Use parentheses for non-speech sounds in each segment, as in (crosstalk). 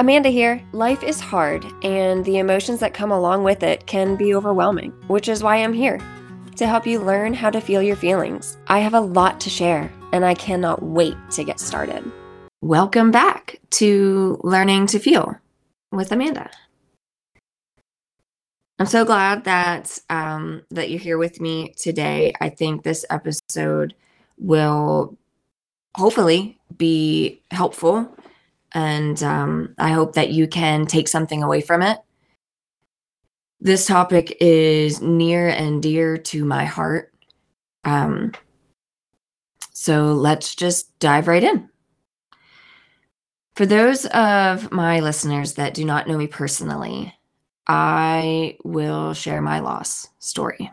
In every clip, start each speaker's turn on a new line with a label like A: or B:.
A: Amanda here. Life is hard, and the emotions that come along with it can be overwhelming, which is why I'm here to help you learn how to feel your feelings. I have a lot to share, and I cannot wait to get started. Welcome back to Learning to Feel with Amanda. I'm so glad that um, that you're here with me today. I think this episode will hopefully be helpful, and um, I hope that you can take something away from it. This topic is near and dear to my heart. Um, so let's just dive right in. For those of my listeners that do not know me personally, I will share my loss story.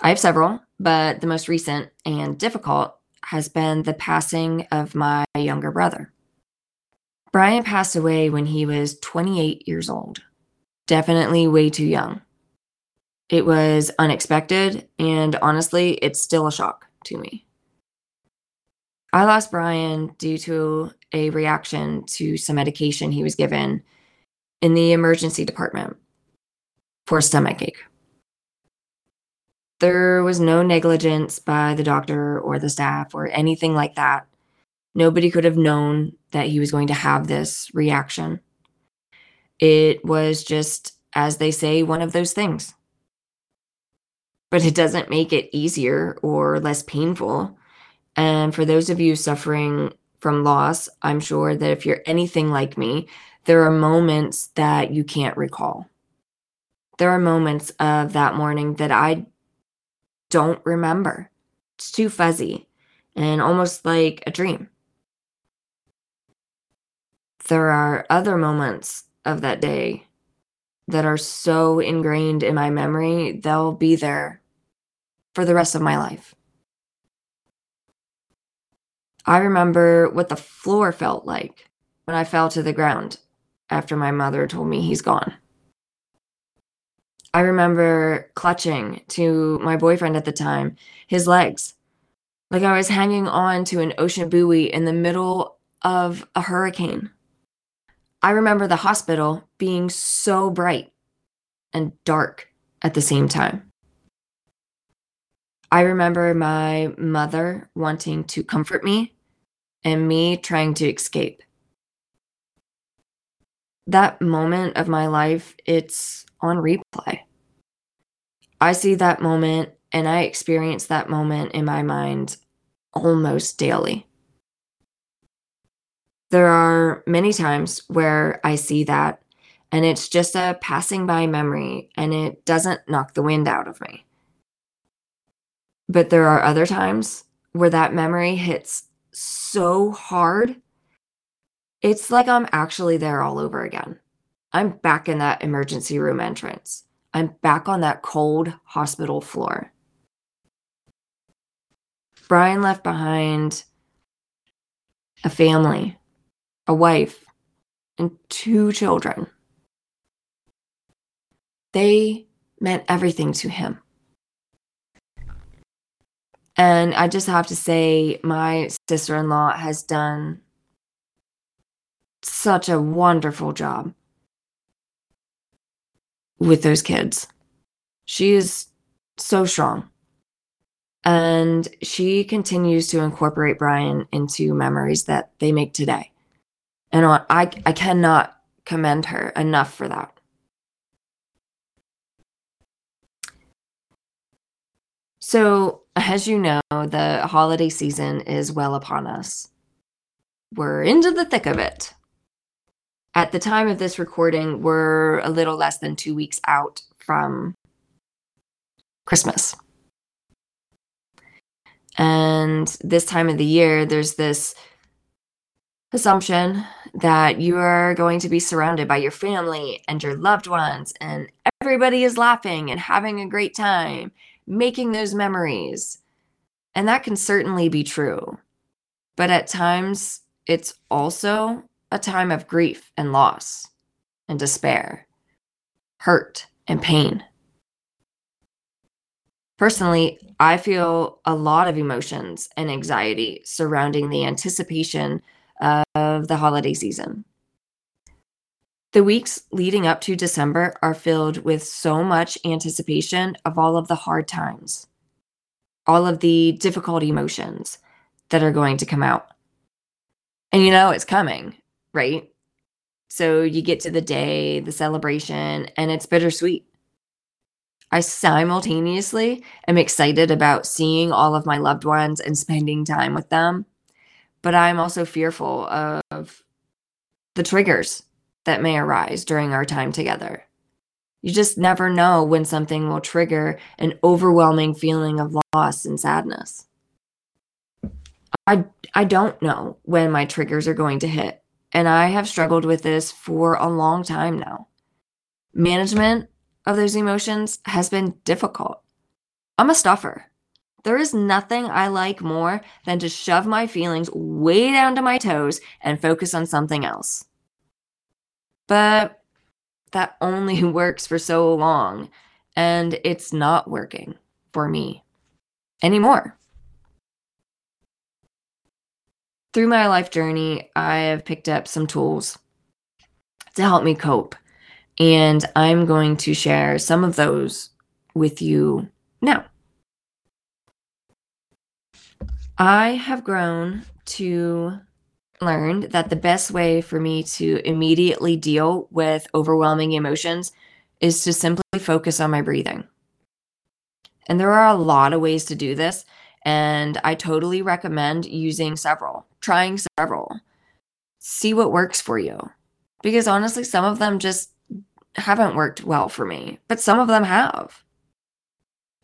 A: I have several, but the most recent and difficult has been the passing of my younger brother. Brian passed away when he was 28 years old, definitely way too young. It was unexpected, and honestly, it's still a shock to me. I lost Brian due to a reaction to some medication he was given in the emergency department for stomach ache. There was no negligence by the doctor or the staff or anything like that. Nobody could have known that he was going to have this reaction. It was just, as they say, one of those things. But it doesn't make it easier or less painful. And for those of you suffering from loss, I'm sure that if you're anything like me, there are moments that you can't recall. There are moments of that morning that I don't remember. It's too fuzzy and almost like a dream. There are other moments of that day that are so ingrained in my memory, they'll be there for the rest of my life. I remember what the floor felt like when I fell to the ground after my mother told me he's gone. I remember clutching to my boyfriend at the time, his legs, like I was hanging on to an ocean buoy in the middle of a hurricane. I remember the hospital being so bright and dark at the same time. I remember my mother wanting to comfort me and me trying to escape that moment of my life, it's on replay. I see that moment and I experience that moment in my mind almost daily. There are many times where I see that and it's just a passing by memory and it doesn't knock the wind out of me. But there are other times where that memory hits so hard it's like I'm actually there all over again. I'm back in that emergency room entrance. I'm back on that cold hospital floor. Brian left behind a family, a wife, and two children. They meant everything to him. And I just have to say, my sister in law has done such a wonderful job with those kids. She is so strong. And she continues to incorporate Brian into memories that they make today. And I, I cannot commend her enough for that. So, as you know, the holiday season is well upon us. We're into the thick of it. At the time of this recording, we're a little less than two weeks out from Christmas. And this time of the year, there's this assumption that you are going to be surrounded by your family and your loved ones, and everybody is laughing and having a great time, making those memories. And that can certainly be true. But at times, it's also a time of grief and loss and despair, hurt and pain. Personally, I feel a lot of emotions and anxiety surrounding the anticipation of the holiday season. The weeks leading up to December are filled with so much anticipation of all of the hard times, all of the difficult emotions that are going to come out. And you know it's coming, right? So you get to the day, the celebration, and it's bittersweet. I simultaneously am excited about seeing all of my loved ones and spending time with them, but I'm also fearful of the triggers that may arise during our time together. You just never know when something will trigger an overwhelming feeling of loss and sadness. I, I don't know when my triggers are going to hit, and I have struggled with this for a long time now. Management of those emotions has been difficult. I'm a stuffer. There is nothing I like more than to shove my feelings way down to my toes and focus on something else. But that only (laughs) works for so long, and it's not working for me anymore. Through my life journey, I have picked up some tools to help me cope, and I'm going to share some of those with you now. I have grown to learned that the best way for me to immediately deal with overwhelming emotions is to simply focus on my breathing. And there are a lot of ways to do this. And I totally recommend using several, trying several. See what works for you. Because honestly, some of them just haven't worked well for me, but some of them have.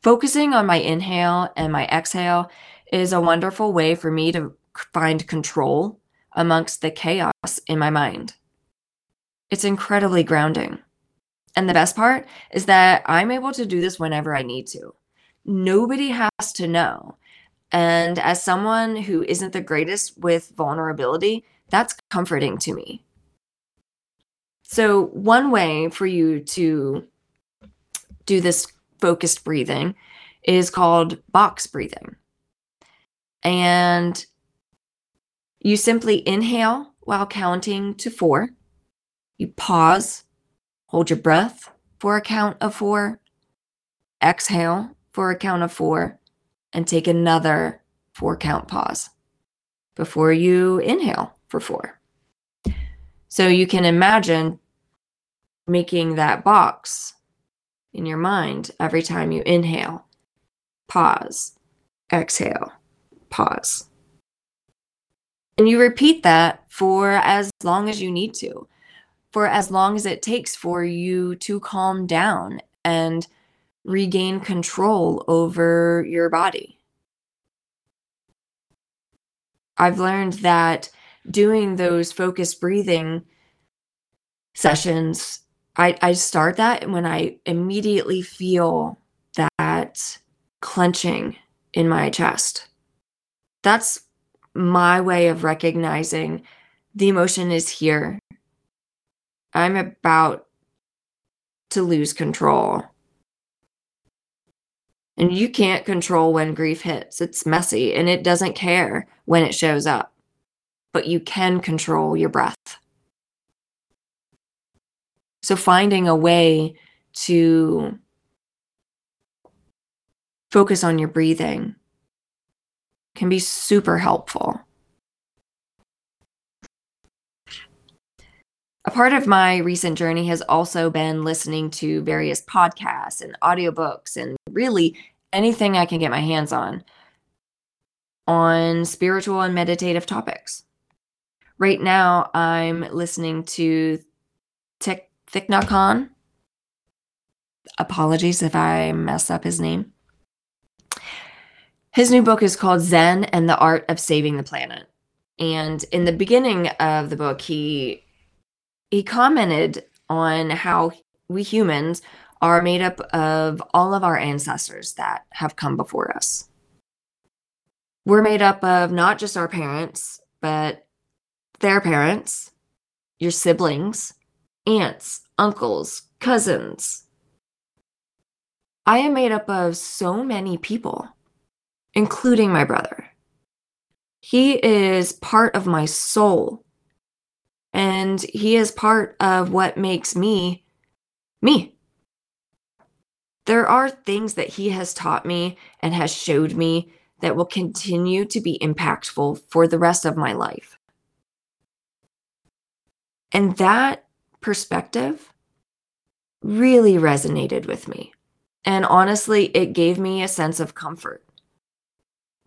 A: Focusing on my inhale and my exhale is a wonderful way for me to find control amongst the chaos in my mind. It's incredibly grounding. And the best part is that I'm able to do this whenever I need to. Nobody has to know. And as someone who isn't the greatest with vulnerability, that's comforting to me. So, one way for you to do this focused breathing is called box breathing. And you simply inhale while counting to four. You pause, hold your breath for a count of four, exhale for a count of four, and take another four count pause before you inhale for four. So you can imagine making that box in your mind every time you inhale, pause, exhale, pause. And you repeat that for as long as you need to, for as long as it takes for you to calm down and regain control over your body. I've learned that doing those focused breathing sessions, I, I start that when I immediately feel that clenching in my chest. That's my way of recognizing the emotion is here. I'm about to lose control. And you can't control when grief hits. It's messy and it doesn't care when it shows up. But you can control your breath. So finding a way to focus on your breathing can be super helpful. A part of my recent journey has also been listening to various podcasts and audiobooks and really anything I can get my hands on on spiritual and meditative topics. Right now, I'm listening to Thich Nhat Hanh. Apologies if I mess up his name. His new book is called Zen and the Art of Saving the Planet. And in the beginning of the book, he he commented on how we humans are made up of all of our ancestors that have come before us. We're made up of not just our parents, but their parents, your siblings, aunts, uncles, cousins. I am made up of so many people including my brother. He is part of my soul. And he is part of what makes me me. There are things that he has taught me and has showed me that will continue to be impactful for the rest of my life. And that perspective really resonated with me. And honestly, it gave me a sense of comfort.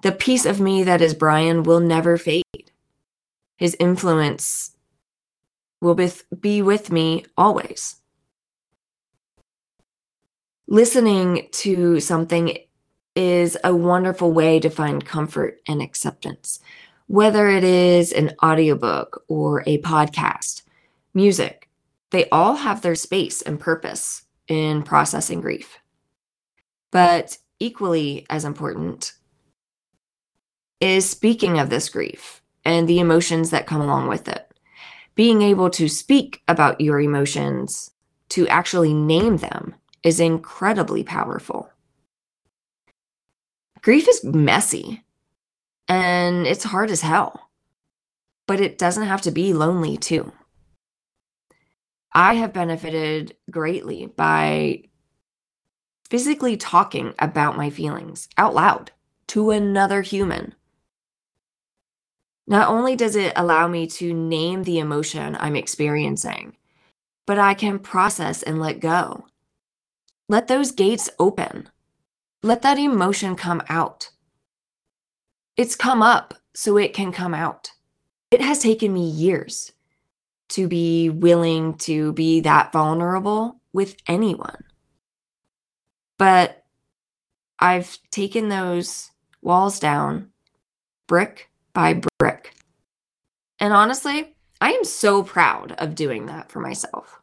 A: The piece of me that is Brian will never fade. His influence will be with me always. Listening to something is a wonderful way to find comfort and acceptance, whether it is an audiobook or a podcast, music. They all have their space and purpose in processing grief. But equally as important is speaking of this grief and the emotions that come along with it. Being able to speak about your emotions, to actually name them, is incredibly powerful. Grief is messy and it's hard as hell, but it doesn't have to be lonely too. I have benefited greatly by physically talking about my feelings out loud to another human. Not only does it allow me to name the emotion I'm experiencing, but I can process and let go. Let those gates open. Let that emotion come out. It's come up so it can come out. It has taken me years to be willing to be that vulnerable with anyone. But I've taken those walls down brick by brick. And honestly, I am so proud of doing that for myself.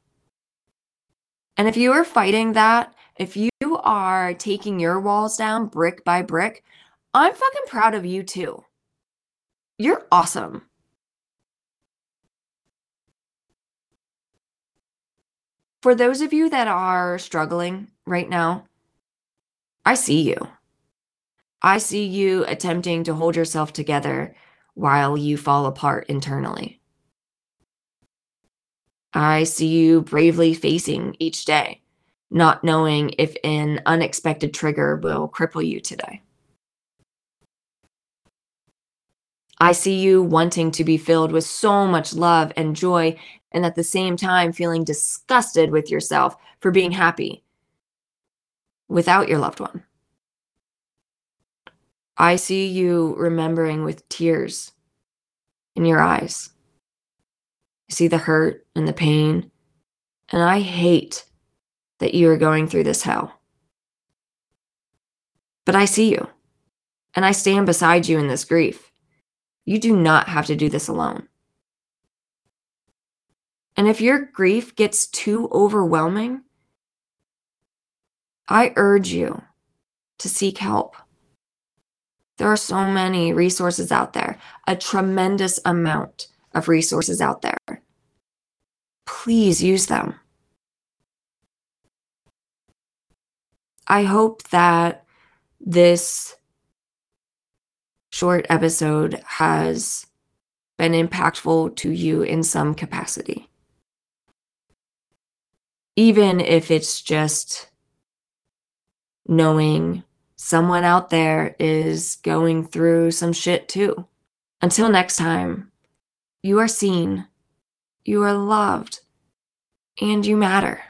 A: And if you are fighting that, if you are taking your walls down brick by brick, I'm fucking proud of you too. You're awesome. For those of you that are struggling right now, I see you. I see you attempting to hold yourself together while you fall apart internally. I see you bravely facing each day, not knowing if an unexpected trigger will cripple you today. I see you wanting to be filled with so much love and joy, and at the same time feeling disgusted with yourself for being happy without your loved one. I see you remembering with tears in your eyes. I see the hurt and the pain, and I hate that you are going through this hell. But I see you, and I stand beside you in this grief. You do not have to do this alone. And if your grief gets too overwhelming, I urge you to seek help. There are so many resources out there, a tremendous amount of resources out there. Please use them. I hope that this short episode has been impactful to you in some capacity. Even if it's just knowing someone out there is going through some shit too. Until next time, you are seen, you are loved, and you matter.